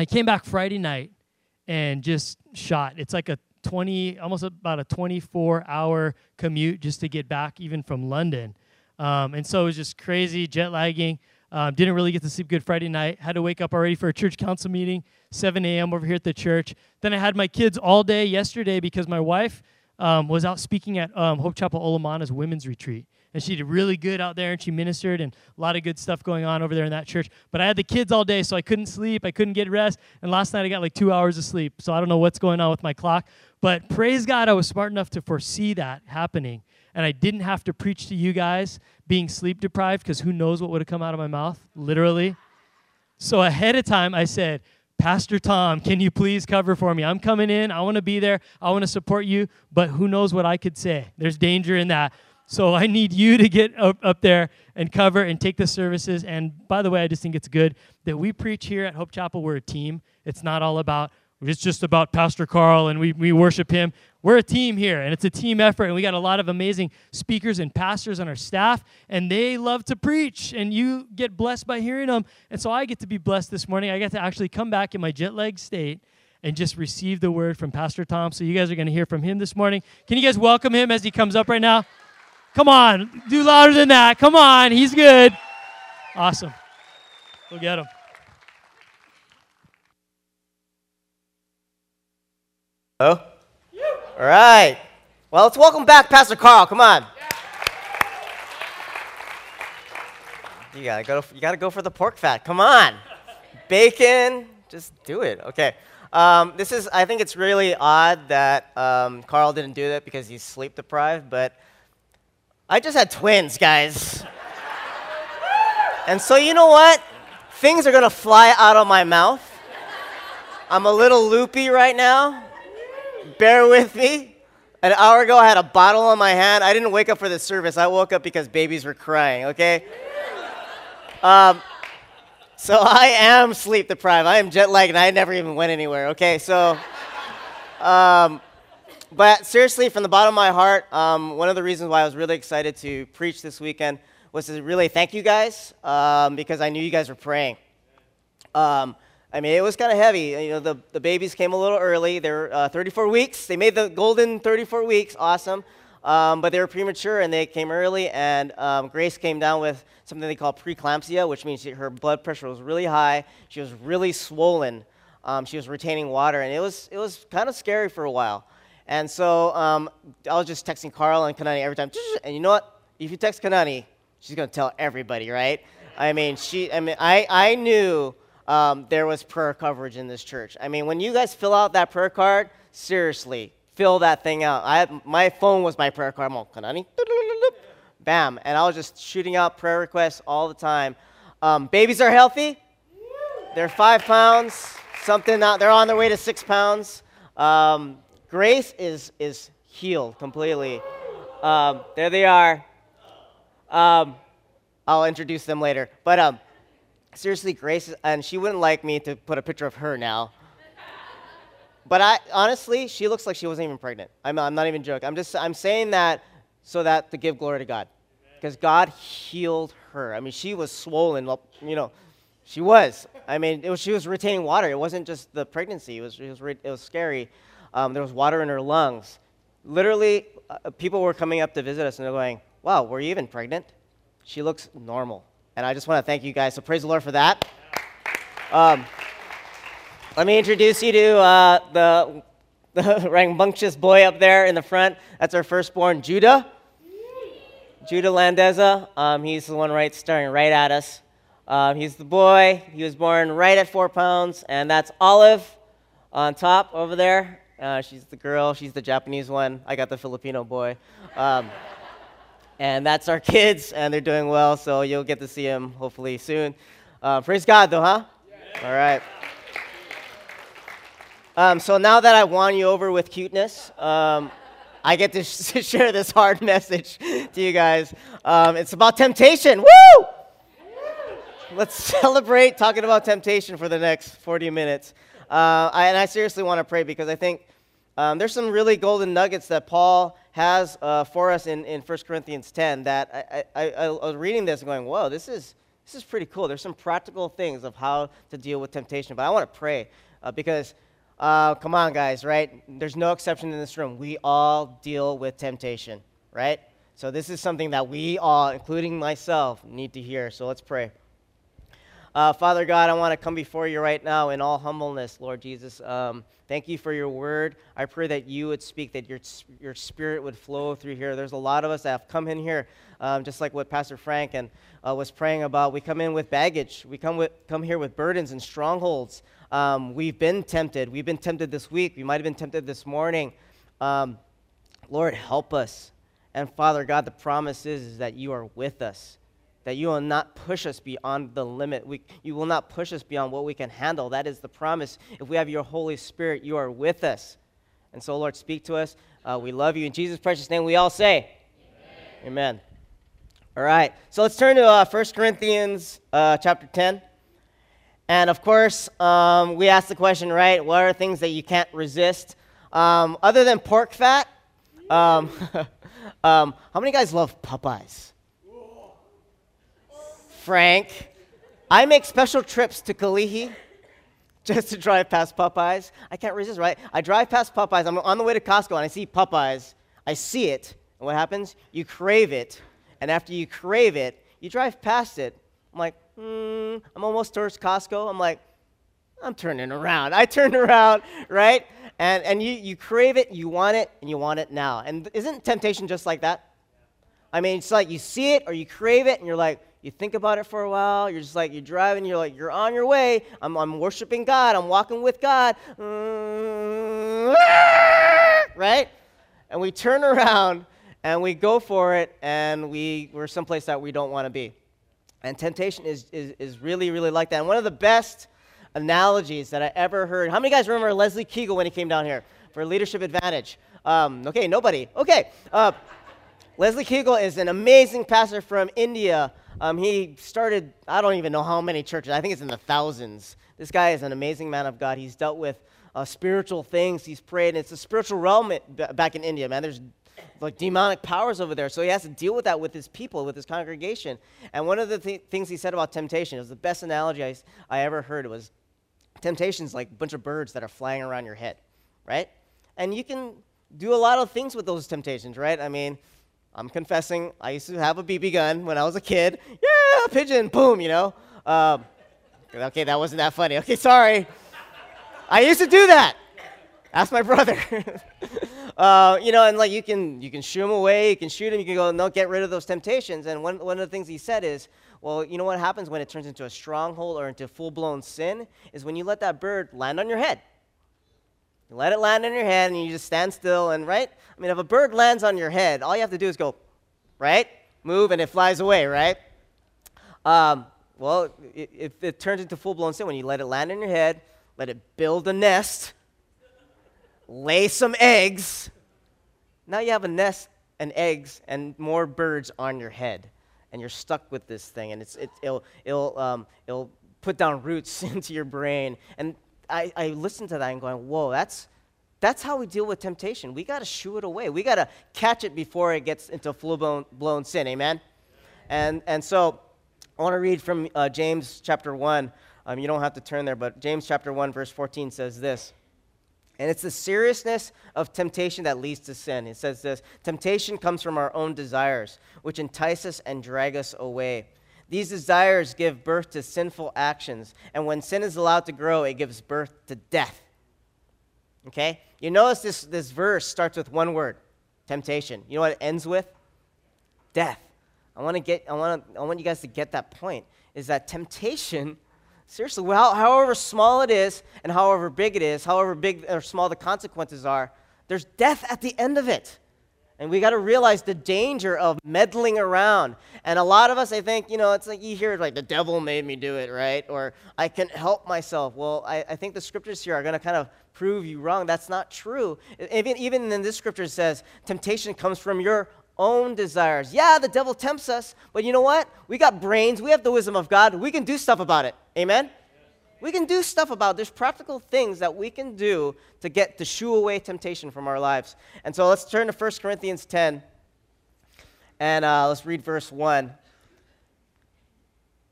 I came back Friday night and just shot. It's like a 20, almost about a 24 hour commute just to get back, even from London. Um, and so it was just crazy, jet lagging. Um, didn't really get to sleep good Friday night. Had to wake up already for a church council meeting, 7 a.m. over here at the church. Then I had my kids all day yesterday because my wife um, was out speaking at um, Hope Chapel Olomana's women's retreat. And she did really good out there and she ministered and a lot of good stuff going on over there in that church. But I had the kids all day, so I couldn't sleep. I couldn't get rest. And last night I got like two hours of sleep. So I don't know what's going on with my clock. But praise God, I was smart enough to foresee that happening. And I didn't have to preach to you guys being sleep deprived because who knows what would have come out of my mouth, literally. So ahead of time, I said, Pastor Tom, can you please cover for me? I'm coming in. I want to be there. I want to support you, but who knows what I could say? There's danger in that. So I need you to get up, up there and cover and take the services. And by the way, I just think it's good that we preach here at Hope Chapel. We're a team. It's not all about, it's just about Pastor Carl and we, we worship him. We're a team here, and it's a team effort. And we got a lot of amazing speakers and pastors on our staff, and they love to preach, and you get blessed by hearing them. And so I get to be blessed this morning. I get to actually come back in my jet lag state and just receive the word from Pastor Tom. So you guys are going to hear from him this morning. Can you guys welcome him as he comes up right now? Come on, do louder than that. Come on, he's good. Awesome. We'll get him. Hello? All right. Well, let's welcome back Pastor Carl. Come on. You gotta go. You gotta go for the pork fat. Come on, bacon. Just do it. Okay. Um, this is. I think it's really odd that um, Carl didn't do that because he's sleep deprived. But I just had twins, guys. and so you know what? Things are gonna fly out of my mouth. I'm a little loopy right now. Bear with me. An hour ago, I had a bottle on my hand. I didn't wake up for the service. I woke up because babies were crying, okay? Um, so I am sleep deprived. I am jet lagged, and I never even went anywhere, okay? So, um, but seriously, from the bottom of my heart, um, one of the reasons why I was really excited to preach this weekend was to really thank you guys um, because I knew you guys were praying. Um, I mean, it was kind of heavy. You know, the, the babies came a little early. They're uh, 34 weeks. They made the golden 34 weeks. Awesome. Um, but they were premature and they came early. And um, Grace came down with something they call preeclampsia, which means she, her blood pressure was really high. She was really swollen. Um, she was retaining water. And it was, it was kind of scary for a while. And so um, I was just texting Carl and Kanani every time. And you know what? If you text Kanani, she's going to tell everybody, right? I mean, she, I mean, I, I knew um, there was prayer coverage in this church. I mean, when you guys fill out that prayer card, seriously, fill that thing out. I, my phone was my prayer card. I'm all, Kanani, bam. And I was just shooting out prayer requests all the time. Um, babies are healthy. They're five pounds, something out. They're on their way to six pounds. Um, Grace is, is healed completely. Um, there they are. Um, I'll introduce them later. But um, seriously, Grace, and she wouldn't like me to put a picture of her now. But I honestly, she looks like she wasn't even pregnant. I'm, I'm not even joking. I'm just I'm saying that so that to give glory to God, because God healed her. I mean, she was swollen. Well, you know, she was. I mean, was, she was retaining water. It wasn't just the pregnancy. It was it was, it was scary. Um, there was water in her lungs. Literally, uh, people were coming up to visit us and they're going, "Wow, were you even pregnant?" She looks normal. And I just want to thank you guys. So praise the Lord for that. Um, let me introduce you to uh, the, the rambunctious boy up there in the front. That's our firstborn, Judah. Judah Landeza. Um, he's the one right staring right at us. Um, he's the boy. He was born right at four pounds, and that's Olive on top over there. Uh, she's the girl. She's the Japanese one. I got the Filipino boy. Um, and that's our kids, and they're doing well, so you'll get to see them hopefully soon. Uh, praise God, though, huh? Yeah. All right. Um, so now that I won you over with cuteness, um, I get to sh- share this hard message to you guys. Um, it's about temptation. Woo! Let's celebrate talking about temptation for the next 40 minutes. Uh, I, and I seriously want to pray because I think um, there's some really golden nuggets that Paul has uh, for us in, in 1 Corinthians 10 that I, I, I, was reading this and going, whoa, this is, This is pretty cool. There's some practical things of how to deal with temptation. But I want to pray uh, because, uh, come on, guys, right? There's no exception in this room. We all deal with temptation, right? So this is something that we all, including myself, need to hear. So let's pray. Uh, Father God, I want to come before you right now in all humbleness, Lord Jesus. Um, thank you for your word. I pray that you would speak, that your, your spirit would flow through here. There's a lot of us that have come in here, um, just like what Pastor Frank and, uh, was praying about. We come in with baggage, we come, with, come here with burdens and strongholds. Um, we've been tempted. We've been tempted this week. We might have been tempted this morning. Um, Lord, help us. And Father God, the promise is, is that you are with us that you will not push us beyond the limit. We, you will not push us beyond what we can handle. That is the promise. If we have your Holy Spirit, you are with us. And so, Lord, speak to us. Uh, we love you. In Jesus' precious name, we all say, Amen. Amen. All right. So let's turn to uh, 1 Corinthians uh, chapter 10. And of course, um, we ask the question, right? What are things that you can't resist? Um, other than pork fat, um, um how many guys love Popeyes? Frank. I make special trips to Kalihi just to drive past Popeyes. I can't resist, right? I drive past Popeyes. I'm on the way to Costco and I see Popeyes. I see it. And what happens? You crave it. And after you crave it, you drive past it. I'm like, hmm, I'm almost towards Costco. I'm like, I'm turning around. I turn around, right? And, and you, you crave it, you want it, and you want it now. And isn't temptation just like that? I mean, it's like you see it or you crave it, and you're like, you think about it for a while. You're just like, you're driving, you're like, you're on your way. I'm, I'm worshiping God. I'm walking with God. right? And we turn around and we go for it and we, we're someplace that we don't want to be. And temptation is, is, is really, really like that. And one of the best analogies that I ever heard. How many guys remember Leslie Keegel when he came down here for Leadership Advantage? Um, okay, nobody. Okay. Uh, Leslie Keegel is an amazing pastor from India um, he started, I don't even know how many churches, I think it's in the thousands. This guy is an amazing man of God. He's dealt with uh, spiritual things, he's prayed, and it's a spiritual realm back in India, man. There's like demonic powers over there. So he has to deal with that with his people, with his congregation. And one of the th- things he said about temptation, it was the best analogy I, I ever heard, was temptation's like a bunch of birds that are flying around your head, right? And you can do a lot of things with those temptations, right? I mean, I'm confessing, I used to have a BB gun when I was a kid. Yeah, pigeon, boom, you know. Um, okay, that wasn't that funny. Okay, sorry. I used to do that. Ask my brother. uh, you know, and like you can you can shoo him away, you can shoot him, you can go, no, get rid of those temptations. And one, one of the things he said is, well, you know what happens when it turns into a stronghold or into full blown sin is when you let that bird land on your head. You let it land on your head and you just stand still and right? I mean, if a bird lands on your head, all you have to do is go, right? Move and it flies away, right? Um, well, it, it, it turns into full blown sin when you let it land on your head, let it build a nest, lay some eggs. Now you have a nest and eggs and more birds on your head, and you're stuck with this thing, and it's, it, will it'll, um, it'll put down roots into your brain. And I, I listened to that and going, whoa, that's, that's how we deal with temptation. We got to shoo it away. We got to catch it before it gets into full blown, blown sin. Amen? And, and so I want to read from uh, James chapter 1. Um, you don't have to turn there, but James chapter 1, verse 14 says this. And it's the seriousness of temptation that leads to sin. It says this Temptation comes from our own desires, which entice us and drag us away. These desires give birth to sinful actions, and when sin is allowed to grow, it gives birth to death. Okay? You notice this, this verse starts with one word temptation. You know what it ends with? Death. I want to get I want I want you guys to get that point is that temptation seriously well, however small it is and however big it is, however big or small the consequences are, there's death at the end of it. And we got to realize the danger of meddling around. And a lot of us, I think, you know, it's like you hear like the devil made me do it, right? Or I can help myself. Well, I, I think the scriptures here are going to kind of prove you wrong. That's not true. Even, even in this scripture, it says temptation comes from your own desires. Yeah, the devil tempts us, but you know what? We got brains. We have the wisdom of God. We can do stuff about it. Amen? We can do stuff about it. There's practical things that we can do to get to shoo away temptation from our lives. And so let's turn to 1 Corinthians 10 and uh, let's read verse 1.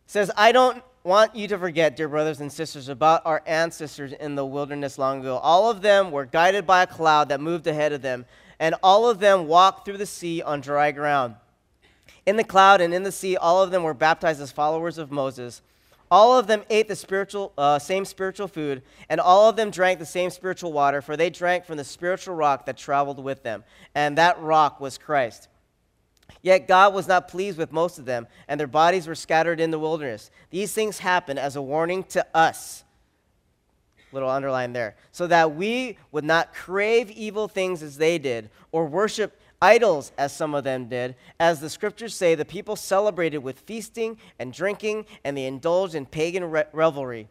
says, I don't want you to forget, dear brothers and sisters, about our ancestors in the wilderness long ago. All of them were guided by a cloud that moved ahead of them, and all of them walked through the sea on dry ground. In the cloud and in the sea, all of them were baptized as followers of Moses. All of them ate the spiritual, uh, same spiritual food, and all of them drank the same spiritual water, for they drank from the spiritual rock that traveled with them, and that rock was Christ. Yet God was not pleased with most of them, and their bodies were scattered in the wilderness. These things happened as a warning to us. Little underline there. So that we would not crave evil things as they did, or worship idols as some of them did. As the scriptures say, the people celebrated with feasting and drinking, and they indulged in pagan re- revelry.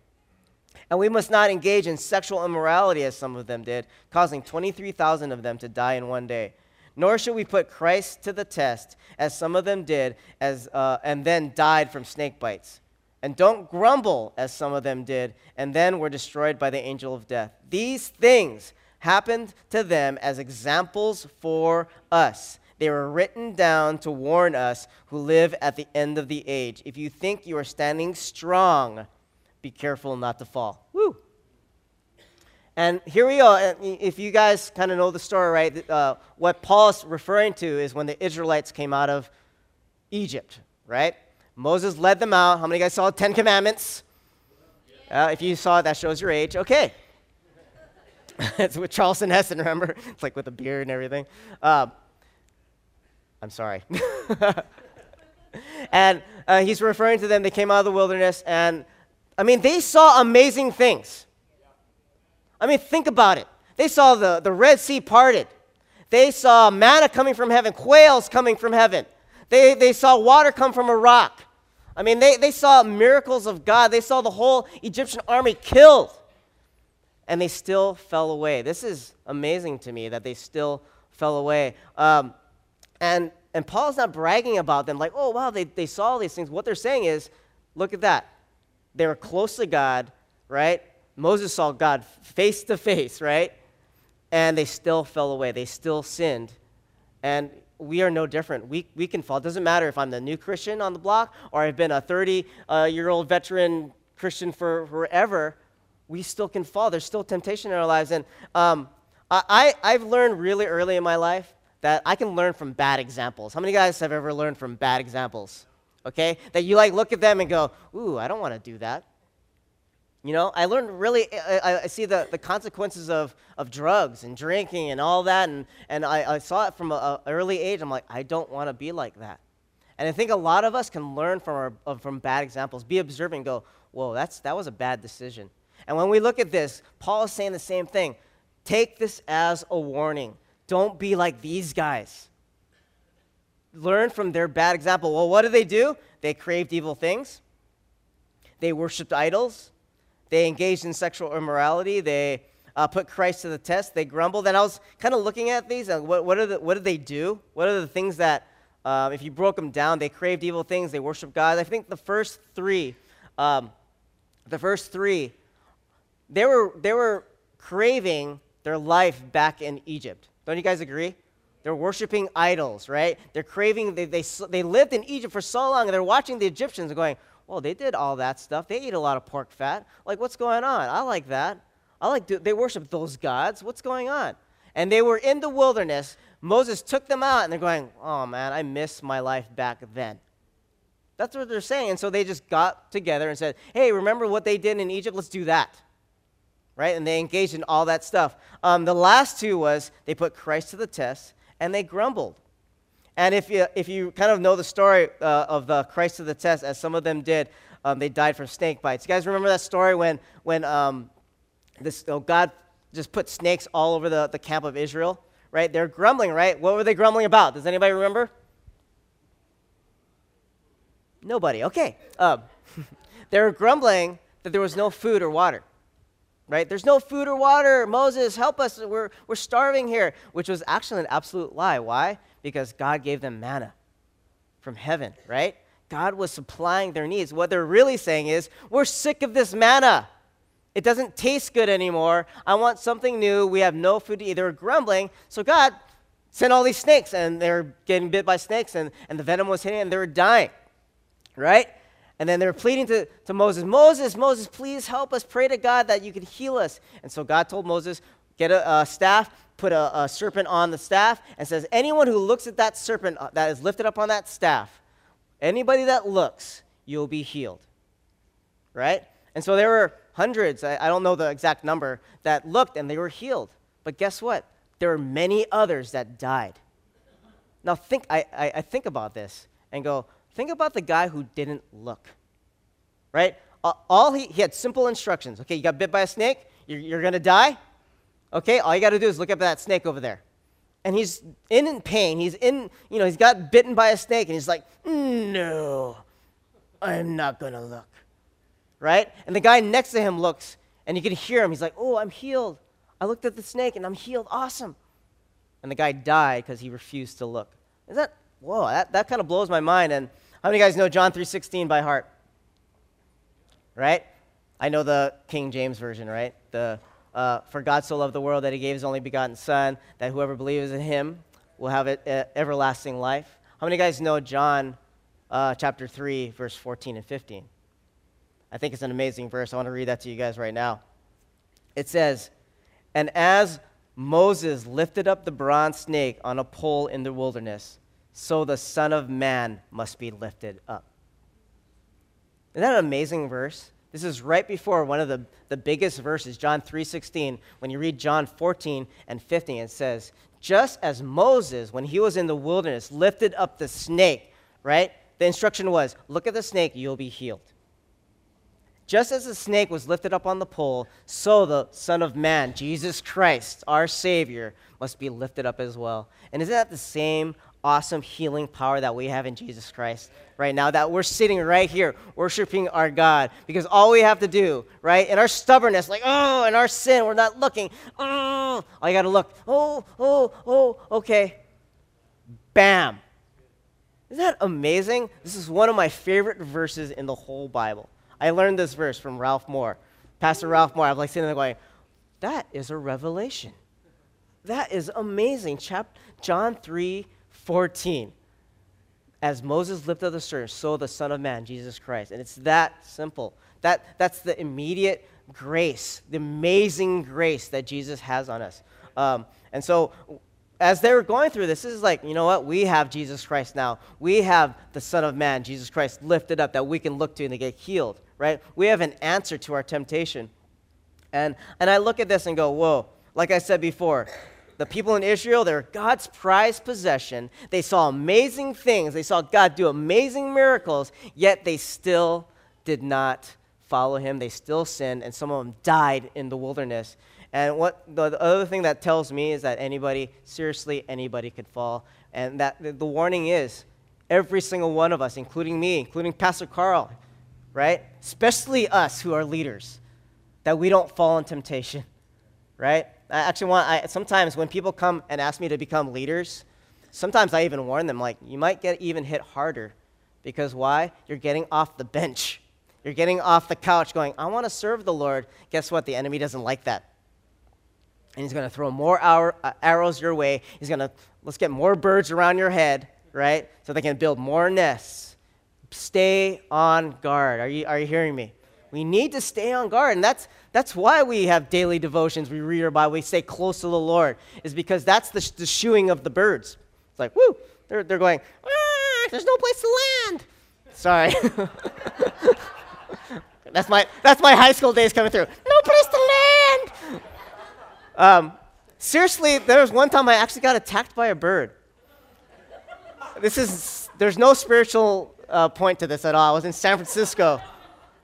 And we must not engage in sexual immorality as some of them did, causing 23,000 of them to die in one day. Nor should we put Christ to the test, as some of them did, as, uh, and then died from snake bites. And don't grumble, as some of them did, and then were destroyed by the angel of death. These things happened to them as examples for us. They were written down to warn us who live at the end of the age. If you think you are standing strong, be careful not to fall. Woo! And here we are. If you guys kind of know the story, right? Uh, what Paul's referring to is when the Israelites came out of Egypt, right? Moses led them out. How many guys saw Ten Commandments? Uh, if you saw it, that shows your age. Okay. it's with Charlton Heston, remember? It's like with a beard and everything. Uh, I'm sorry. and uh, he's referring to them. They came out of the wilderness, and I mean, they saw amazing things. I mean, think about it. They saw the, the Red Sea parted. They saw manna coming from heaven, quails coming from heaven. They, they saw water come from a rock. I mean, they, they saw miracles of God. They saw the whole Egyptian army killed. And they still fell away. This is amazing to me that they still fell away. Um, and, and Paul's not bragging about them like, oh, wow, they, they saw all these things. What they're saying is, look at that. They were close to God, right? Moses saw God face to face, right? And they still fell away. They still sinned. And we are no different. We, we can fall. It doesn't matter if I'm the new Christian on the block or I've been a 30 uh, year old veteran Christian for forever. We still can fall. There's still temptation in our lives. And um, I, I've learned really early in my life that I can learn from bad examples. How many guys have ever learned from bad examples? Okay? That you like look at them and go, ooh, I don't want to do that. You know, I learned really, I, I, see the, the consequences of, of drugs and drinking and all that, and, and I, I saw it from an early age. I'm like, I don't want to be like that. And I think a lot of us can learn from, our, from bad examples, be observing, go, whoa, that's, that was a bad decision. And when we look at this, Paul is saying the same thing. Take this as a warning. Don't be like these guys. Learn from their bad example. Well, what did they do? They craved evil things, they worshiped idols they engaged in sexual immorality. They uh, put Christ to the test. They grumbled. And I was kind of looking at these. And what, what, are the, what did they do? What are the things that, um, if you broke them down, they craved evil things. They worshiped God. I think the first three, um, the first three, they were, they were craving their life back in Egypt. Don't you guys agree? They're worshiping idols, right? They're craving, they, they, they lived in Egypt for so long, and they're watching the Egyptians going, well, they did all that stuff. They ate a lot of pork fat. Like, what's going on? I like that. I like, they worship those gods. What's going on? And they were in the wilderness. Moses took them out, and they're going, oh man, I miss my life back then. That's what they're saying. And so they just got together and said, hey, remember what they did in Egypt? Let's do that. Right? And they engaged in all that stuff. Um, the last two was they put Christ to the test and they grumbled. And if you, if you kind of know the story uh, of the Christ to the test, as some of them did, um, they died from snake bites. You guys remember that story when, when um, this, oh, God just put snakes all over the, the camp of Israel, right? They're grumbling, right? What were they grumbling about? Does anybody remember? Nobody. Okay. Um, they were grumbling that there was no food or water right? There's no food or water. Moses, help us. We're, we're starving here, which was actually an absolute lie. Why? because God gave them manna from heaven, right? God was supplying their needs. What they're really saying is, we're sick of this manna. It doesn't taste good anymore. I want something new. We have no food to eat. They're grumbling. So God sent all these snakes, and they're getting bit by snakes, and, and the venom was hitting, and they were dying, right? And then they were pleading to, to Moses, Moses, Moses, please help us. Pray to God that you could heal us. And so God told Moses, get a, a staff, put a, a, serpent on the staff, and says, anyone who looks at that serpent uh, that is lifted up on that staff, anybody that looks, you'll be healed. Right? And so there were hundreds, I, I don't know the exact number, that looked and they were healed. But guess what? There were many others that died. Now think, I, I, I think about this and go, think about the guy who didn't look. Right? All he, he had simple instructions. Okay, you got bit by a snake, you're, you're gonna die. Okay, all you gotta do is look up at that snake over there. And he's in pain. He's in, you know, he's got bitten by a snake, and he's like, no, I'm not gonna look right? And the guy next to him looks, and you can hear him. He's like, Oh, I'm healed. I looked at the snake and I'm healed. Awesome. And the guy died because he refused to look. Is that, whoa, that, that kind of blows my mind. And how many guys know John 3.16 by heart? Right? I know the King James Version, right? The, uh, For God so loved the world that he gave his only begotten Son, that whoever believes in him will have it, uh, everlasting life. How many guys know John uh, chapter 3, verse 14 and 15? I think it's an amazing verse. I want to read that to you guys right now. It says, And as Moses lifted up the bronze snake on a pole in the wilderness, so the Son of Man must be lifted up. Isn't that an amazing verse? This is right before one of the, the biggest verses, John 3.16. When you read John 14 and 15, it says, Just as Moses, when he was in the wilderness, lifted up the snake, right? The instruction was, look at the snake, you'll be healed. Just as the snake was lifted up on the pole, so the Son of Man, Jesus Christ, our Savior, must be lifted up as well. And isn't that the same awesome healing power that we have in Jesus Christ right now? That we're sitting right here worshiping our God. Because all we have to do, right, in our stubbornness, like, oh, in our sin, we're not looking. Oh, I got to look. Oh, oh, oh, okay. Bam. Isn't that amazing? This is one of my favorite verses in the whole Bible. I learned this verse from Ralph Moore. Pastor Ralph Moore, I'm like sitting there going, that is a revelation. That is amazing. Chap- John 3 14. As Moses lifted up the serpent, so the Son of Man, Jesus Christ. And it's that simple. That, that's the immediate grace, the amazing grace that Jesus has on us. Um, and so as they were going through this, this is like, you know what? We have Jesus Christ now. We have the Son of Man, Jesus Christ, lifted up that we can look to and to get healed right? We have an answer to our temptation. And, and I look at this and go, whoa, like I said before, the people in Israel, they're God's prized possession. They saw amazing things, they saw God do amazing miracles, yet they still did not follow him. They still sinned, and some of them died in the wilderness. And what the, the other thing that tells me is that anybody, seriously, anybody could fall. And that the warning is every single one of us, including me, including Pastor Carl, right? Especially us who are leaders, that we don't fall in temptation, right? I actually want, I, sometimes when people come and ask me to become leaders, sometimes I even warn them, like, you might get even hit harder. Because why? You're getting off the bench. You're getting off the couch going, I want to serve the Lord. Guess what? The enemy doesn't like that. And he's going to throw more uh, arrows your way. He's going to, let's get more birds around your head, right? So they can build more nests stay on guard. Are you, are you hearing me? We need to stay on guard. And that's, that's why we have daily devotions. We read our Bible. We stay close to the Lord, is because that's the, the shooing of the birds. It's like, whoo, they're, they're going, ah, there's no place to land. Sorry. that's, my, that's my high school days coming through. No place to land. Um, seriously, there was one time I actually got attacked by a bird. This is, there's no spiritual uh, point to this at all. I was in San Francisco.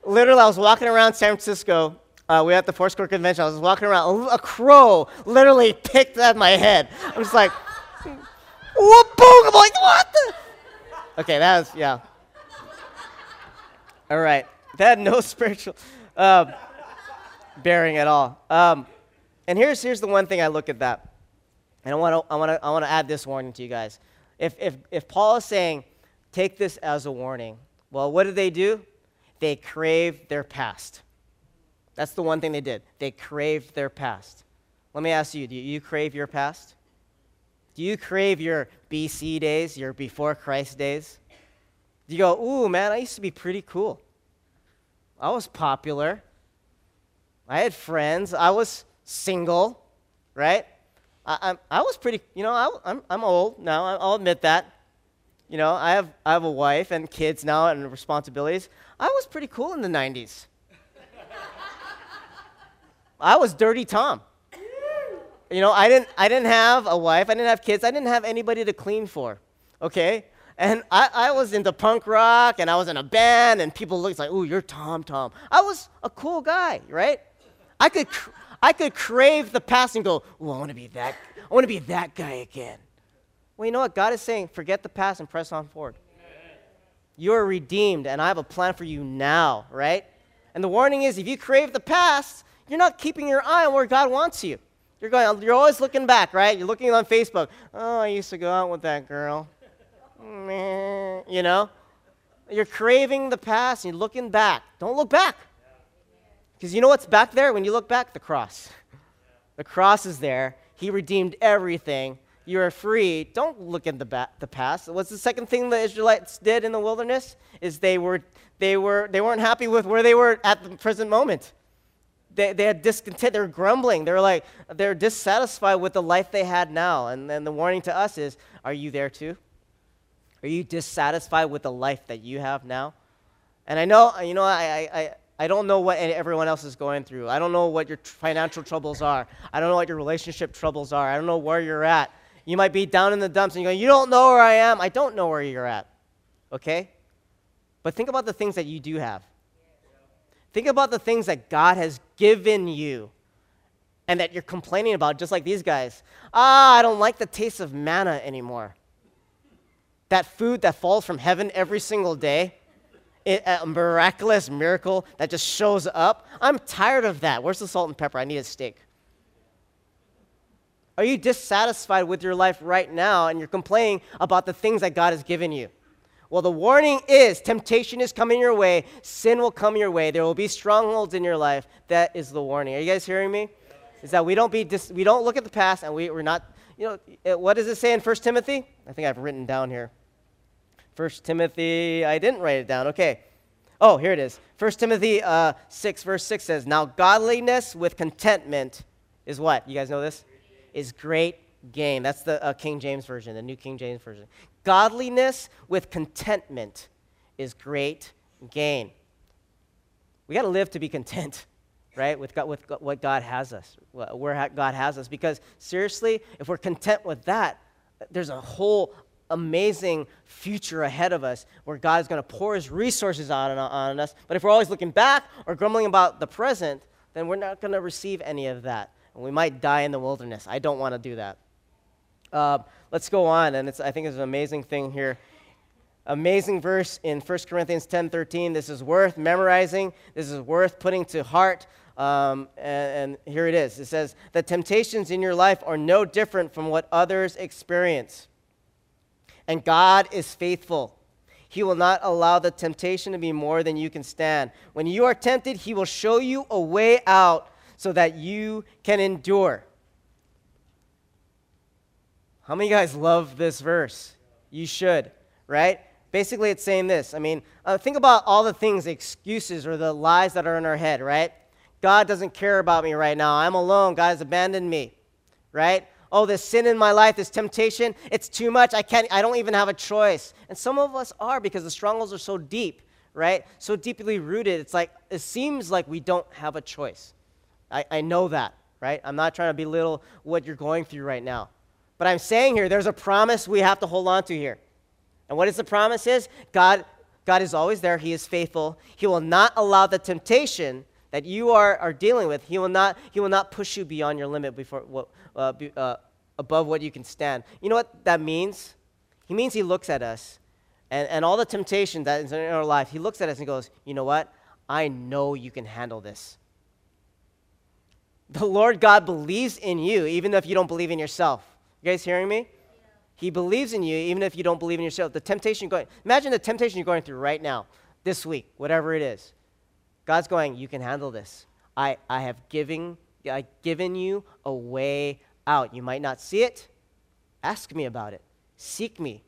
Literally, I was walking around San Francisco. Uh, we were at the Foursquare Convention. I was walking around. A, crow literally picked at my head. I'm just like, whoop, boom. I'm like, what the? Okay, that was, yeah. All right. That had no spiritual uh, bearing at all. Um, and here's, here's the one thing I look at that. And I want to I wanna, I wanna add this warning to you guys. If, if, if Paul is saying, Take this as a warning. Well, what do they do? They crave their past. That's the one thing they did. They craved their past. Let me ask you do you crave your past? Do you crave your BC days, your before Christ days? Do you go, ooh, man, I used to be pretty cool? I was popular. I had friends. I was single, right? I, I, I was pretty, you know, I, I'm, I'm old now. I'll admit that. You know, I have, I have a wife and kids now and responsibilities. I was pretty cool in the 90s. I was Dirty Tom. You know, I didn't, I didn't have a wife, I didn't have kids, I didn't have anybody to clean for, okay? And I, I was into punk rock and I was in a band and people looked like, ooh, you're Tom Tom. I was a cool guy, right? I could, cr- I could crave the past and go, ooh, I want to be that, I want to be that guy again. Well, you know what? God is saying, forget the past and press on forward. You are redeemed and I have a plan for you now, right? And the warning is if you crave the past, you're not keeping your eye on where God wants you. You're going, you're always looking back, right? You're looking on Facebook. Oh, I used to go out with that girl. You know? You're craving the past and you're looking back. Don't look back. Because you know what's back there when you look back? The cross. The cross is there. He redeemed everything. You are free. Don't look at the, ba- the past. What's the second thing the Israelites did in the wilderness? Is they, were, they, were, they weren't happy with where they were at the present moment they, they had discontent. They were grumbling. They were like, they're dissatisfied with the life they had now. And then the warning to us is, are you there too? Are you dissatisfied with the life that you have now? And I know, you know, I, I, I don't know what everyone else is going through. I don't know what your financial troubles are. I don't know what your relationship troubles are. I don't know where you're at. You might be down in the dumps and you go, You don't know where I am. I don't know where you're at. Okay? But think about the things that you do have. Think about the things that God has given you and that you're complaining about, just like these guys. Ah, I don't like the taste of manna anymore. That food that falls from heaven every single day, it, a miraculous miracle that just shows up. I'm tired of that. Where's the salt and pepper? I need a steak. Are you dissatisfied with your life right now and you're complaining about the things that God has given you? Well, the warning is temptation is coming your way, sin will come your way, there will be strongholds in your life. That is the warning. Are you guys hearing me? Is that we don't be dis- we don't look at the past and we, we're not, you know, what does it say in 1 Timothy? I think I've written down here. 1 Timothy, I didn't write it down. Okay. Oh, here it is. 1 Timothy uh, 6, verse 6 says, Now godliness with contentment is what? You guys know this? Is great gain. That's the uh, King James Version, the New King James Version. Godliness with contentment is great gain. We got to live to be content, right? With, God, with what God has us, where God has us. Because seriously, if we're content with that, there's a whole amazing future ahead of us where God is going to pour his resources on, on us. But if we're always looking back or grumbling about the present, then we're not going to receive any of that. And we might die in the wilderness. I don't want to do that. Uh, let's go on, and I think it's an amazing thing here. Amazing verse in 1 Corinthians 10:13. This is worth memorizing, this is worth putting to heart. Um, and, and here it is. It says, The temptations in your life are no different from what others experience. And God is faithful. He will not allow the temptation to be more than you can stand. When you are tempted, He will show you a way out so that you can endure. How many guys love this verse? You should, right? Basically, it's saying this. I mean, uh, think about all the things, the excuses or the lies that are in our head, right? God doesn't care about me right now. I'm alone. God has abandoned me, right? Oh, this sin in my life, this temptation, it's too much. I can't, I don't even have a choice. And some of us are because the strongholds are so deep, right? So deeply rooted. It's like, it seems like we don't have a choice. I, I know that, right? I'm not trying to belittle what you're going through right now. But I'm saying here, there's a promise we have to hold on to here. And what is the promise is? God, God is always there. He is faithful. He will not allow the temptation that you are, are dealing with. He will not, he will not push you beyond your limit before, uh, be, uh, above what you can stand. You know what that means? He means he looks at us and, and all the temptation that is in our life, he looks at us and goes, you know what? I know you can handle this. The Lord God believes in you, even if you don't believe in yourself. You guys hearing me? He believes in you even if you don't believe in yourself. The temptation going, imagine the temptation you're going through right now, this week, whatever it is. God's going, you can handle this. I, I have given, I given you a way out. You might not see it. Ask me about it. Seek me.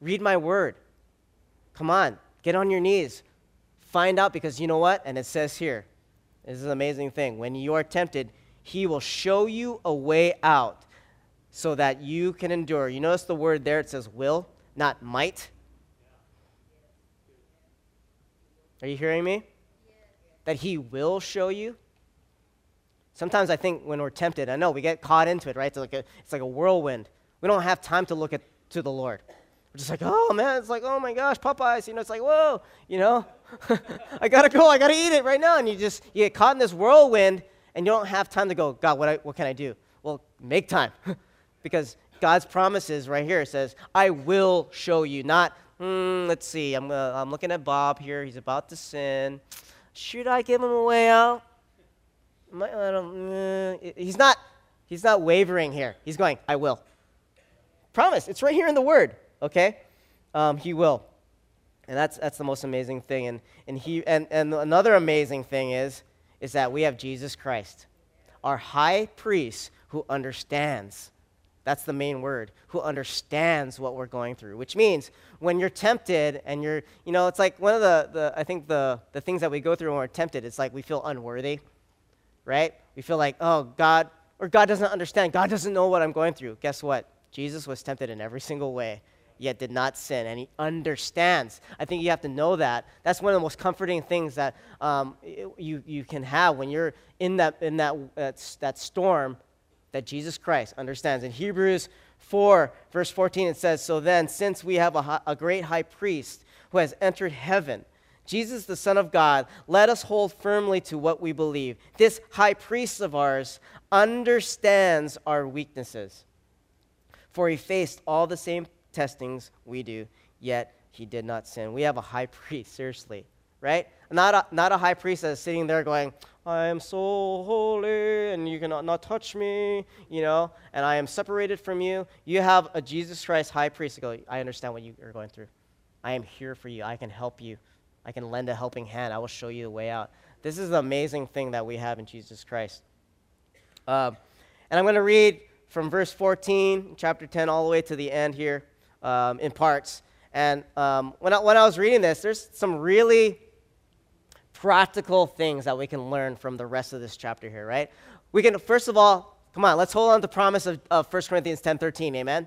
Read my word. Come on, get on your knees. Find out because you know what? And it says here, this is an amazing thing. When you are tempted, he will show you a way out so that you can endure. You notice the word there, it says will, not might. Are you hearing me? That he will show you. Sometimes I think when we're tempted, I know we get caught into it, right? It's like a, it's like a whirlwind. We don't have time to look at to the Lord. We're just like, oh man, it's like, oh my gosh, Popeyes. You know, it's like, whoa, you know, I gotta go, I gotta eat it right now. And you just you get caught in this whirlwind, and you don't have time to go, God, what, I, what can I do? Well, make time, because God's promises right here says, I will show you. Not, hmm, let's see, I'm, uh, I'm looking at Bob here. He's about to sin. Should I give him a way out? I, I uh, he's not. He's not wavering here. He's going, I will. Promise. It's right here in the Word. Okay, um, He will. And that's, that's the most amazing thing. And, and, he, and, and another amazing thing is, is that we have Jesus Christ, our high priest who understands. That's the main word, who understands what we're going through, which means when you're tempted and you're, you know, it's like one of the, the I think the, the things that we go through when we're tempted, it's like we feel unworthy, right? We feel like, oh, God, or God doesn't understand. God doesn't know what I'm going through. Guess what? Jesus was tempted in every single way yet did not sin, and he understands. I think you have to know that. That's one of the most comforting things that um, you, you can have when you're in that, in that, uh, that storm that Jesus Christ understands. In Hebrews 4, verse 14, it says, So then, since we have a, a great high priest who has entered heaven, Jesus, the Son of God, let us hold firmly to what we believe. This high priest of ours understands our weaknesses, for he faced all the same testings we do, yet he did not sin. We have a high priest, seriously, right? Not a, not a high priest that is sitting there going, I am so holy and you cannot not touch me, you know, and I am separated from you. You have a Jesus Christ high priest go, I understand what you are going through. I am here for you. I can help you. I can lend a helping hand. I will show you the way out. This is the amazing thing that we have in Jesus Christ. Um, and I'm going to read from verse 14, chapter 10, all the way to the end here um, in parts. And um, when, I, when I was reading this, there's some really practical things that we can learn from the rest of this chapter here, right? We can, first of all, come on, let's hold on to the promise of, of 1 Corinthians 10 13, amen?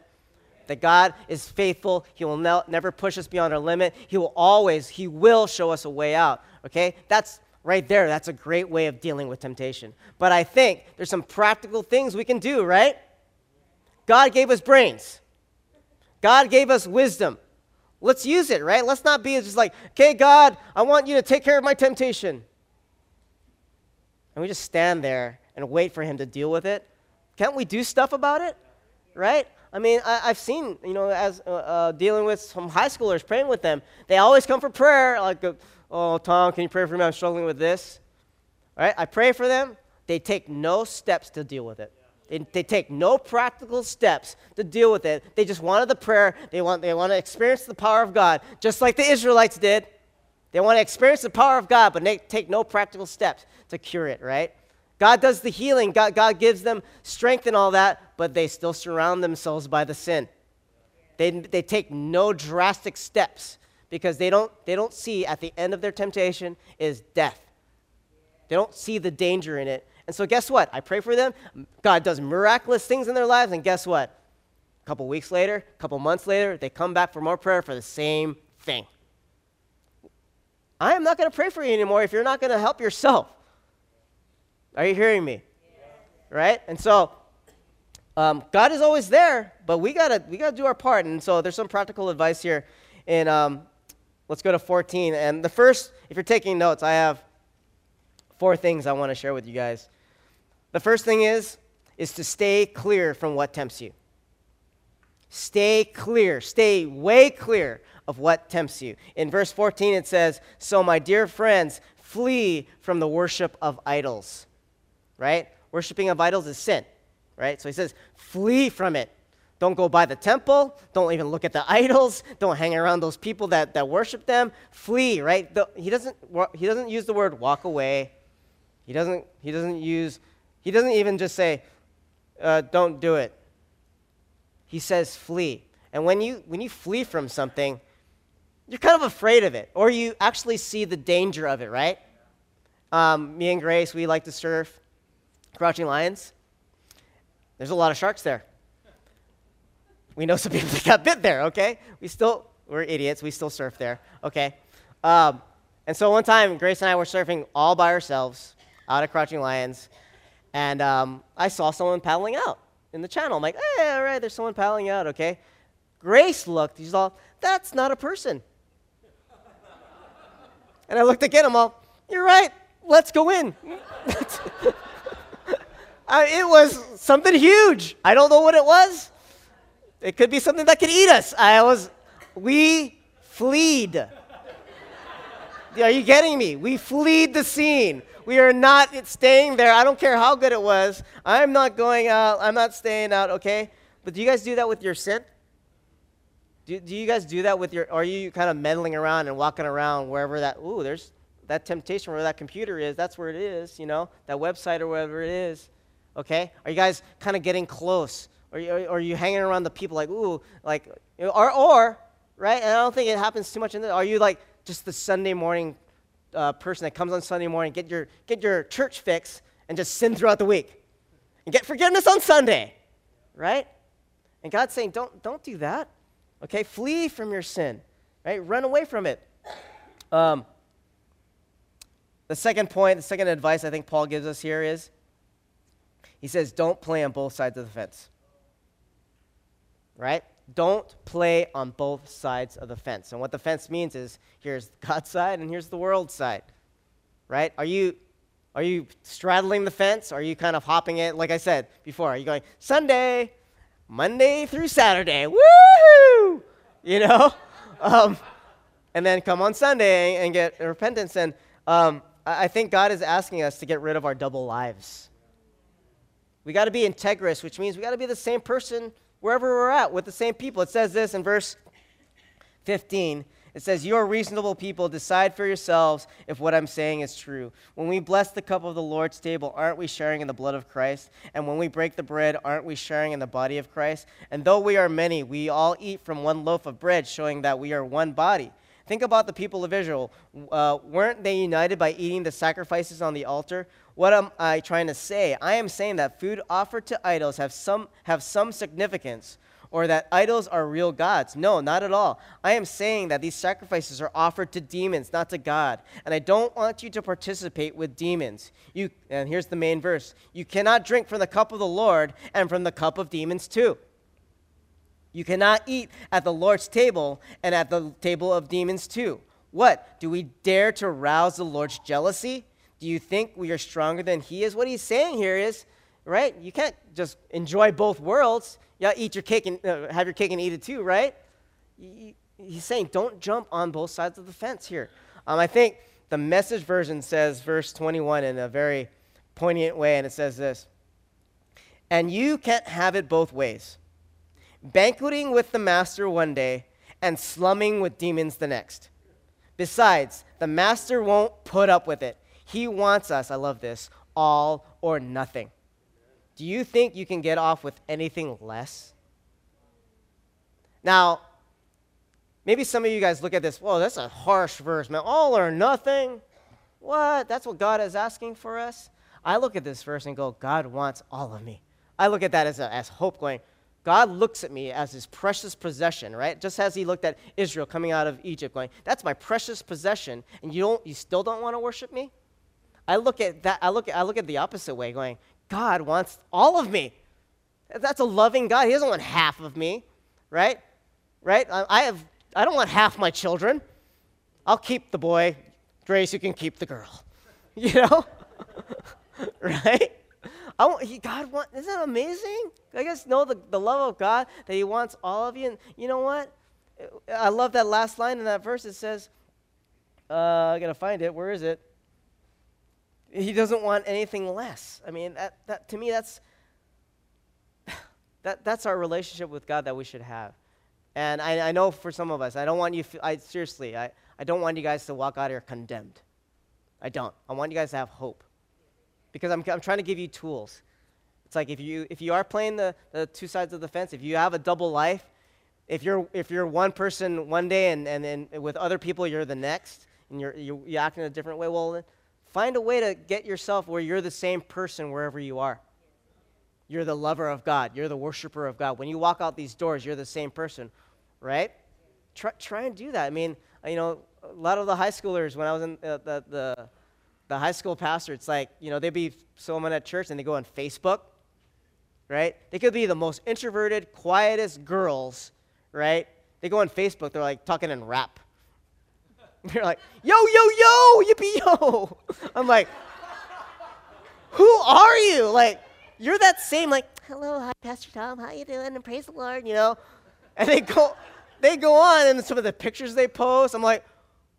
That God is faithful. He will ne- never push us beyond our limit. He will always, He will show us a way out, okay? That's right there. That's a great way of dealing with temptation. But I think there's some practical things we can do, right? God gave us brains. God gave us wisdom. Let's use it, right? Let's not be just like, okay, God, I want you to take care of my temptation. And we just stand there and wait for Him to deal with it. Can't we do stuff about it? Right? I mean, I, have seen, you know, as uh, uh, dealing with some high schoolers, praying with them, they always come for prayer, like, oh, Tom, can you pray for me? I'm struggling with this. Right? I pray for them. They take no steps to deal with it. They, they take no practical steps to deal with it. They just wanted the prayer. They want, they want to experience the power of God, just like the Israelites did. They want to experience the power of God, but they take no practical steps to cure it, right? God does the healing, God, God gives them strength and all that, but they still surround themselves by the sin. They, they take no drastic steps because they don't, they don't see at the end of their temptation is death. They don't see the danger in it. And so, guess what? I pray for them. God does miraculous things in their lives. And guess what? A couple weeks later, a couple months later, they come back for more prayer for the same thing. I am not going to pray for you anymore if you're not going to help yourself. Are you hearing me? Right? And so, um, God is always there, but we gotta we gotta do our part. And so, there's some practical advice here. And um, let's go to 14. And the first, if you're taking notes, I have four things I want to share with you guys. The first thing is is to stay clear from what tempts you. Stay clear, stay way clear of what tempts you. In verse 14 it says, "So my dear friends, flee from the worship of idols." Right? Worshipping of idols is sin, right? So he says, "Flee from it." Don't go by the temple. Don't even look at the idols. Don't hang around those people that, that worship them. Flee, right? The, he, doesn't, he doesn't use the word walk away. He doesn't, he doesn't use he doesn't even just say, uh, don't do it. He says, flee. And when you, when you flee from something, you're kind of afraid of it, or you actually see the danger of it, right? Um, me and Grace, we like to surf Crouching Lions. There's a lot of sharks there. We know some people that got bit there, okay? We still, we're idiots. We still surf there, okay? Um, and so one time, Grace and I were surfing all by ourselves out of Crouching Lions, and um, I saw someone paddling out in the channel. I'm like, hey, all right, there's someone paddling out, okay? Grace looked, she's all, that's not a person. and I looked again, I'm all, you're right, let's go in. It was something huge. I don't know what it was. It could be something that could eat us. I was, we fleed. Are you getting me? We fleed the scene. We are not staying there. I don't care how good it was. I'm not going out. I'm not staying out, okay? But do you guys do that with your sin? Do, do you guys do that with your, are you kind of meddling around and walking around wherever that, ooh, there's that temptation where that computer is, that's where it is, you know, that website or wherever it is, okay? Are you guys kind of getting close? Or, or, are you hanging around the people like, ooh, like, or, or, right? And I don't think it happens too much in there. Are you like just the Sunday morning uh, person that comes on Sunday morning, get your, get your church fix, and just sin throughout the week? And get forgiveness on Sunday, right? And God's saying, don't, don't do that. Okay, flee from your sin, right? Run away from it. Um, the second point, the second advice I think Paul gives us here is he says, don't play on both sides of the fence. Right? Don't play on both sides of the fence. And what the fence means is here's God's side and here's the world's side. Right? Are you are you straddling the fence? Are you kind of hopping it? Like I said before, are you going Sunday, Monday through Saturday? Woo! You know? Um, and then come on Sunday and get repentance. And um, I think God is asking us to get rid of our double lives. We got to be integrous, which means we got to be the same person wherever we're at with the same people. It says this in verse 15. It says, You are reasonable people. Decide for yourselves if what I'm saying is true. When we bless the cup of the Lord's table, aren't we sharing in the blood of Christ? And when we break the bread, aren't we sharing in the body of Christ? And though we are many, we all eat from one loaf of bread, showing that we are one body. Think about the people of Israel. Uh, weren't they united by eating the sacrifices on the altar? What am I trying to say? I am saying that food offered to idols have some, have some significance, or that idols are real gods. No, not at all. I am saying that these sacrifices are offered to demons, not to God. And I don't want you to participate with demons. You, and here's the main verse You cannot drink from the cup of the Lord and from the cup of demons too. You cannot eat at the Lord's table and at the table of demons too. What? Do we dare to rouse the Lord's jealousy? Do you think we are stronger than He is? What He's saying here is, right? You can't just enjoy both worlds. You eat your cake and uh, have your cake and eat it too, right? He's saying, don't jump on both sides of the fence here. Um, I think the message version says verse 21 in a very poignant way, and it says this And you can't have it both ways banqueting with the master one day and slumming with demons the next. Besides, the master won't put up with it. He wants us, I love this, all or nothing. Do you think you can get off with anything less? Now, maybe some of you guys look at this, whoa, that's a harsh verse, man. All or nothing? What? That's what God is asking for us? I look at this verse and go, God wants all of me. I look at that as, a, as hope going, God looks at me as his precious possession, right? Just as he looked at Israel coming out of Egypt, going, That's my precious possession, and you don't you still don't want to worship me? I look at that, I look at I look at the opposite way, going, God wants all of me. That's a loving God. He doesn't want half of me, right? Right? I have I don't want half my children. I'll keep the boy. Grace, you can keep the girl. You know? right? I want, he, God want, isn't that amazing? I guess know the, the love of God that He wants all of you. And you know what? I love that last line in that verse. It says, uh, I gotta find it. Where is it? He doesn't want anything less. I mean, that, that to me, that's that, that's our relationship with God that we should have. And I, I know for some of us, I don't want you. I seriously, I, I don't want you guys to walk out here condemned. I don't. I want you guys to have hope because I'm, I'm trying to give you tools. It's like if you, if you are playing the, the two sides of the fence, if you have a double life, if you're if you're one person one day and, and, and with other people you're the next and you're, you you a different way, well, find a way to get yourself where you're the same person wherever you are. You're the lover of God. You're the worshiper of God. When you walk out these doors, you're the same person, right? Try, try and do that. I mean, you know, a lot of the high schoolers, when I was in uh, the, the, the high school pastor, it's like, you know, they'd be someone at church and they go on Facebook, right? They could be the most introverted, quietest girls, right? They go on Facebook, they're like talking in rap. They're like, yo, yo, yo, yippee, yo. I'm like, who are you? Like, you're that same, like, hello, hi, Pastor Tom, how you doing? And praise the Lord, you know? And they go, they go on, and some of the pictures they post, I'm like,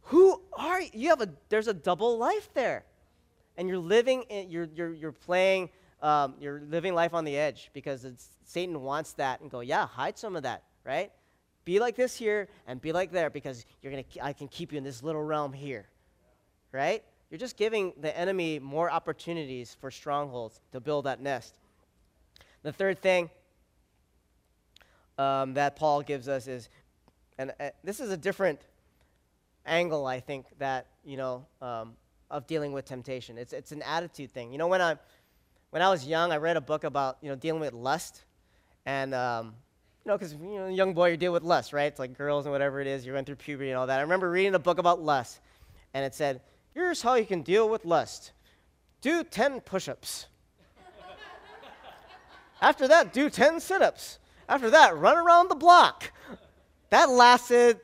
who are you? You have a, there's a double life there. And you're living, in, you're, you're, you're playing, um, you're living life on the edge because Satan wants that and go, yeah, hide some of that, right? Be like this here and be like there because you're gonna, I can keep you in this little realm here, right? You're just giving the enemy more opportunities for strongholds to build that nest. The third thing um, that Paul gives us is, and uh, this is a different angle, I think, that, you know, um, of dealing with temptation. It's, it's an attitude thing. You know, when I, when I was young, I read a book about, you know, dealing with lust. And, um, you know, because, you know, a young boy, you deal with lust, right? It's like girls and whatever it is. You went through puberty and all that. I remember reading a book about lust. And it said, here's how you can deal with lust. Do 10 push-ups. After that, do 10 sit-ups. After that, run around the block. That lasted,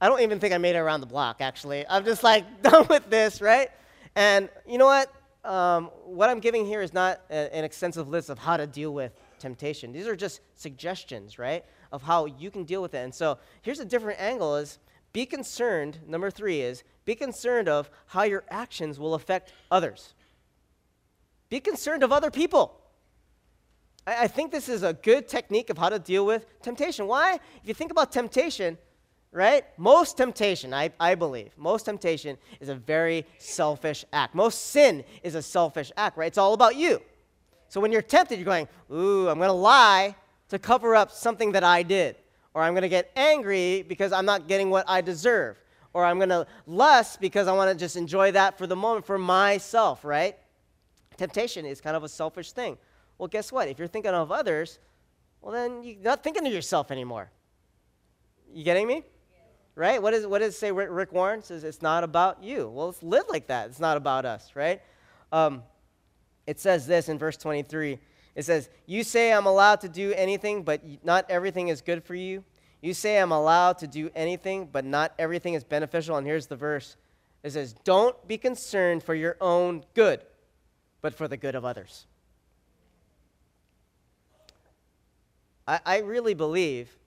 I don't even think I made it around the block, actually. I'm just like, done with this, right? And you know what? Um, what I'm giving here is not a, an extensive list of how to deal with temptation. These are just suggestions, right, of how you can deal with it. And so here's a different angle is be concerned, number three is, be concerned of how your actions will affect others. Be concerned of other people. I, I think this is a good technique of how to deal with temptation. Why? If you think about temptation, right? Most temptation, I, I believe, most temptation is a very selfish act. Most sin is a selfish act, right? It's all about you. So when you're tempted, you're going, ooh, I'm going to lie to cover up something that I did. Or I'm going to get angry because I'm not getting what I deserve. Or I'm going to lust because I want to just enjoy that for the moment for myself, right? Temptation is kind of a selfish thing. Well, guess what? If you're thinking of others, well, then you're not thinking of yourself anymore. You getting me? Right? What, is, what does it say Rick Warren? Says it's not about you. Well, let's live like that. It's not about us, right? Um, it says this in verse 23. It says, You say I'm allowed to do anything, but not everything is good for you. You say I'm allowed to do anything, but not everything is beneficial. And here's the verse it says, Don't be concerned for your own good, but for the good of others. I, I really believe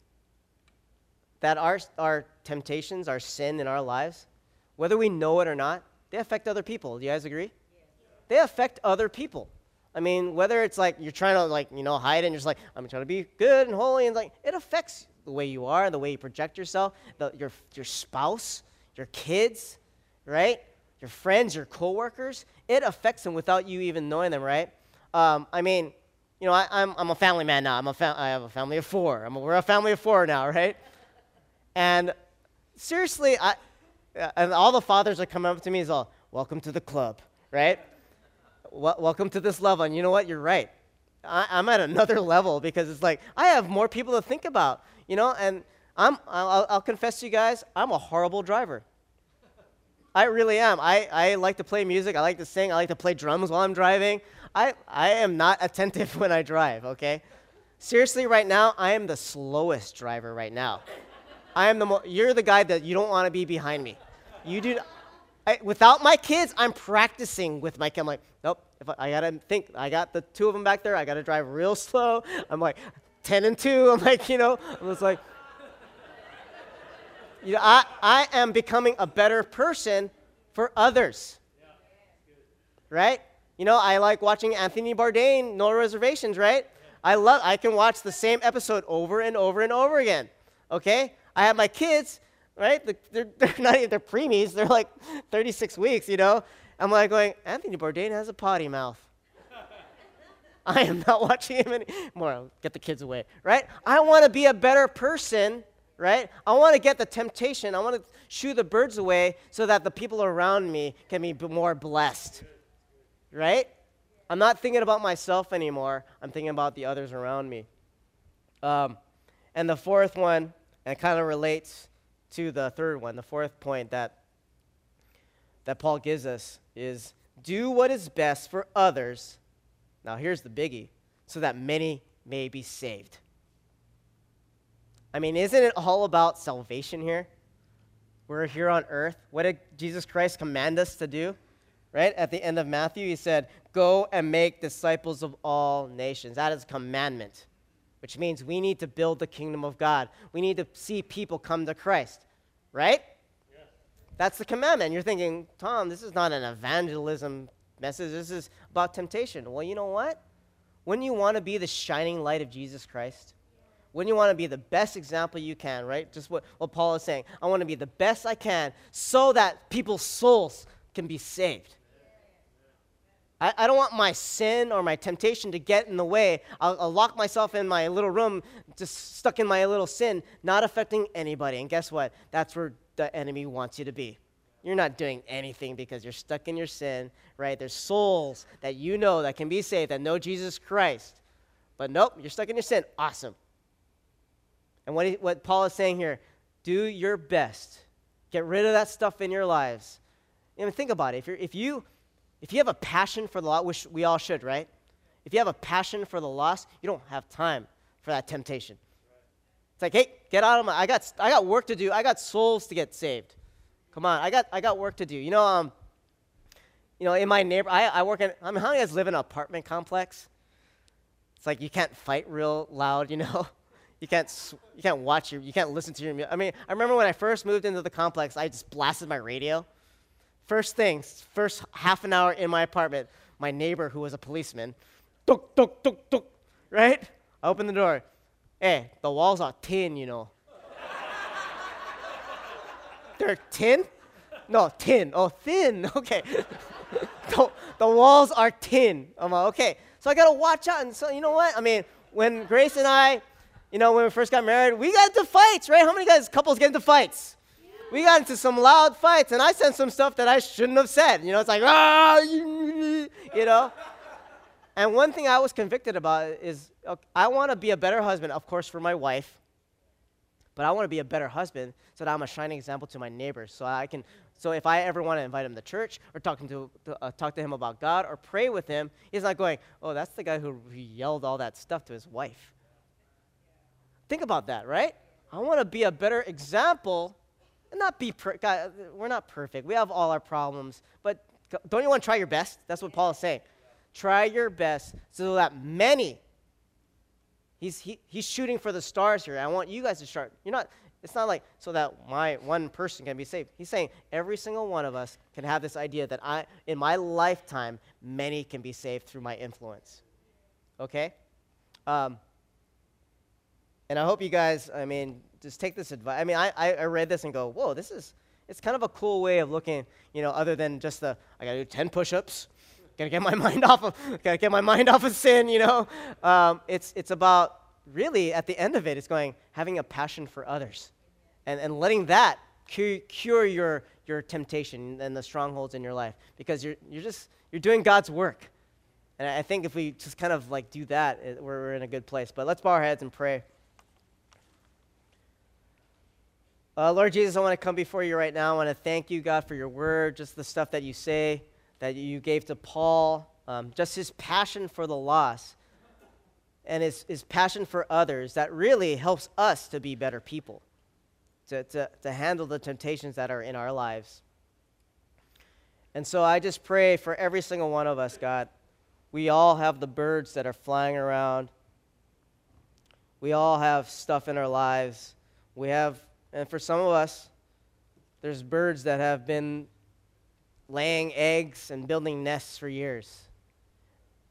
that our, our temptations, our sin in our lives, whether we know it or not, they affect other people. Do you guys agree? They affect other people. I mean, whether it's like you're trying to like, you know, hide it and you're just like, I'm trying to be good and holy, and like it affects the way you are, the way you project yourself, the, your, your spouse, your kids, right? Your friends, your coworkers. It affects them without you even knowing them, right? Um, I mean, you know, I, am I'm, I'm a family man now. I'm a fam- I have a family of four. I'm a, we're a family of four now, right? And seriously, I, and all the fathers are coming up to me is all, welcome to the club, right? welcome to this level. And you know what? You're right. I, I'm at another level because it's like I have more people to think about, you know, and I'm, I'll, I'll confess to you guys, I'm a horrible driver. I really am. I, I like to play music. I like to sing. I like to play drums while I'm driving. I, I am not attentive when I drive, okay? Seriously, right now, I am the slowest driver right now. I am the mo- you're the guy that you don't want to be behind me. You do. I, without my kids, I'm practicing with my kids. I'm like, nope. If I, I, gotta think, I got the two of them back there. I gotta drive real slow. I'm like, ten and two. I'm like, you know, I was like, you know, I, I am becoming a better person for others. Right? You know, I like watching Anthony Bourdain, No Reservations, right? I love, I can watch the same episode over and over and over again. Okay? I have my kids, right? They're, they're not even, they're preemies. They're like 36 weeks, you know? I'm like going, Anthony Bourdain has a potty mouth. I am not watching him anymore. Get the kids away, right? I want to be a better person right? I want to get the temptation. I want to shoo the birds away so that the people around me can be more blessed, right? I'm not thinking about myself anymore. I'm thinking about the others around me. Um, and the fourth one, and kind of relates to the third one, the fourth point that, that Paul gives us is do what is best for others. Now, here's the biggie so that many may be saved. I mean, isn't it all about salvation here? We're here on earth. What did Jesus Christ command us to do? Right? At the end of Matthew, he said, Go and make disciples of all nations. That is a commandment, which means we need to build the kingdom of God. We need to see people come to Christ. Right? Yes. That's the commandment. You're thinking, Tom, this is not an evangelism message. This is about temptation. Well, you know what? Wouldn't you want to be the shining light of Jesus Christ? Wouldn't you want to be the best example you can, right? Just what, what Paul is saying. I want to be the best I can so that people's souls can be saved. I, I don't want my sin or my temptation to get in the way. I'll, I'll lock myself in my little room, just stuck in my little sin, not affecting anybody. And guess what? That's where the enemy wants you to be. You're not doing anything because you're stuck in your sin, right? There's souls that you know that can be saved, that know Jesus Christ. But nope, you're stuck in your sin. Awesome. And what, he, what Paul is saying here, do your best. Get rid of that stuff in your lives. I mean, think about it. If, you're, if, you, if you have a passion for the lost, which we all should, right? If you have a passion for the lost, you don't have time for that temptation. It's like, hey, get out of my, I got, I got work to do. I got souls to get saved. Come on, I got, I got work to do. You know, um, you know, in my neighbor, I, I work in, I mean, how many guys live in an apartment complex? It's like you can't fight real loud, you know? You can't, you can't watch your, you can't listen to your. I mean, I remember when I first moved into the complex, I just blasted my radio. First thing, first half an hour in my apartment, my neighbor who was a policeman, tuk, tuk, tuk, tuk, right? I opened the door. Hey, the walls are tin, you know. They're tin? No, tin. Oh, thin. Okay. the, the walls are tin. I'm like, okay. So I got to watch out. And so, you know what? I mean, when Grace and I you know, when we first got married, we got into fights, right? How many guys, couples get into fights? We got into some loud fights, and I said some stuff that I shouldn't have said. You know, it's like, ah, you know. And one thing I was convicted about is I want to be a better husband, of course, for my wife, but I want to be a better husband so that I'm a shining example to my neighbors. So I can, so if I ever want to invite him to church or talk to, uh, talk to him about God or pray with him, he's not going, oh, that's the guy who yelled all that stuff to his wife. Think about that, right? I want to be a better example and not be per- God, we're not perfect. We have all our problems, but don't you want to try your best? That's what Paul is saying. Try your best so that many He's, he, he's shooting for the stars here. I want you guys to start. You're not, it's not like so that my one person can be saved. He's saying every single one of us can have this idea that I, in my lifetime, many can be saved through my influence. Okay? Um, and I hope you guys, I mean, just take this advice. I mean, I, I read this and go, whoa, this is, it's kind of a cool way of looking, you know, other than just the, I gotta do 10 push ups, gotta get my mind off of, gotta get my mind off of sin, you know. Um, it's, it's about really, at the end of it, it's going, having a passion for others and, and letting that cure, cure your, your temptation and the strongholds in your life because you're, you're just, you're doing God's work. And I think if we just kind of like do that, it, we're in a good place. But let's bow our heads and pray. Uh, Lord Jesus, I want to come before you right now. I want to thank you, God, for your word, just the stuff that you say, that you gave to Paul, um, just his passion for the lost and his, his passion for others that really helps us to be better people, to, to, to handle the temptations that are in our lives. And so I just pray for every single one of us, God. We all have the birds that are flying around. We all have stuff in our lives. We have and for some of us, there's birds that have been laying eggs and building nests for years.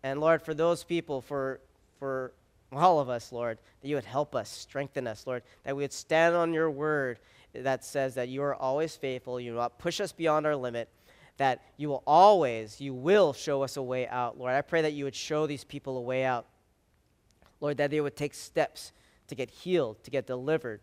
And Lord, for those people, for, for all of us, Lord, that you would help us, strengthen us, Lord, that we would stand on your word that says that you are always faithful, you will not push us beyond our limit, that you will always, you will show us a way out, Lord. I pray that you would show these people a way out. Lord, that they would take steps to get healed, to get delivered,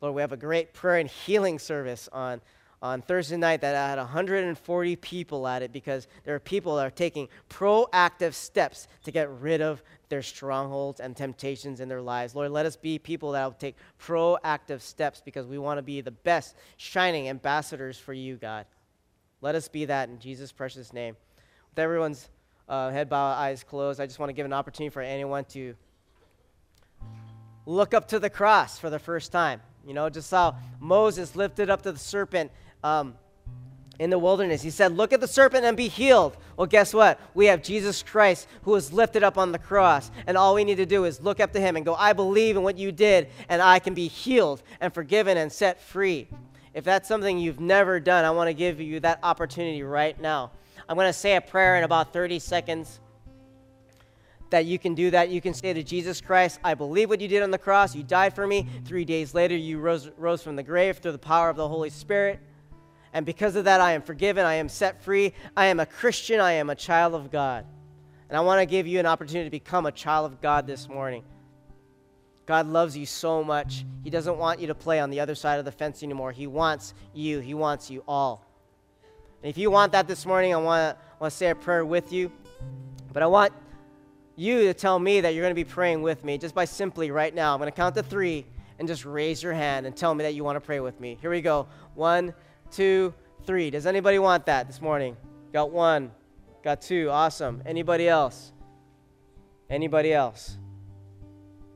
Lord, we have a great prayer and healing service on, on Thursday night that had 140 people at it because there are people that are taking proactive steps to get rid of their strongholds and temptations in their lives. Lord, let us be people that will take proactive steps because we want to be the best shining ambassadors for you, God. Let us be that in Jesus' precious name. With everyone's uh, head bowed, eyes closed, I just want to give an opportunity for anyone to look up to the cross for the first time. You know, just how Moses lifted up to the serpent um, in the wilderness. He said, Look at the serpent and be healed. Well, guess what? We have Jesus Christ who was lifted up on the cross. And all we need to do is look up to him and go, I believe in what you did, and I can be healed and forgiven and set free. If that's something you've never done, I want to give you that opportunity right now. I'm going to say a prayer in about 30 seconds that you can do that. You can say to Jesus Christ, I believe what you did on the cross. You died for me. Three days later, you rose, rose from the grave through the power of the Holy Spirit. And because of that, I am forgiven. I am set free. I am a Christian. I am a child of God. And I want to give you an opportunity to become a child of God this morning. God loves you so much. He doesn't want you to play on the other side of the fence anymore. He wants you. He wants you all. And if you want that this morning, I want to, want to say a prayer with you. But I want you to tell me that you're going to be praying with me just by simply right now. I'm going to count to three and just raise your hand and tell me that you want to pray with me. Here we go. One, two, three. Does anybody want that this morning? Got one. Got two. Awesome. Anybody else? Anybody else?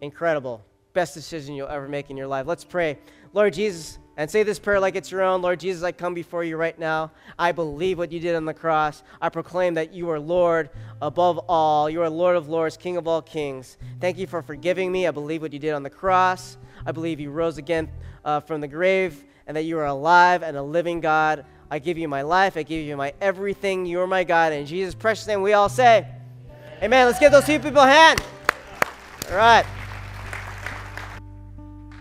Incredible. Best decision you'll ever make in your life. Let's pray. Lord Jesus, and say this prayer like it's your own. Lord Jesus, I come before you right now. I believe what you did on the cross. I proclaim that you are Lord above all. You are Lord of lords, King of all kings. Thank you for forgiving me. I believe what you did on the cross. I believe you rose again uh, from the grave and that you are alive and a living God. I give you my life. I give you my everything. You are my God. In Jesus' precious name, we all say, Amen. Amen. Let's give those two people a hand. All right.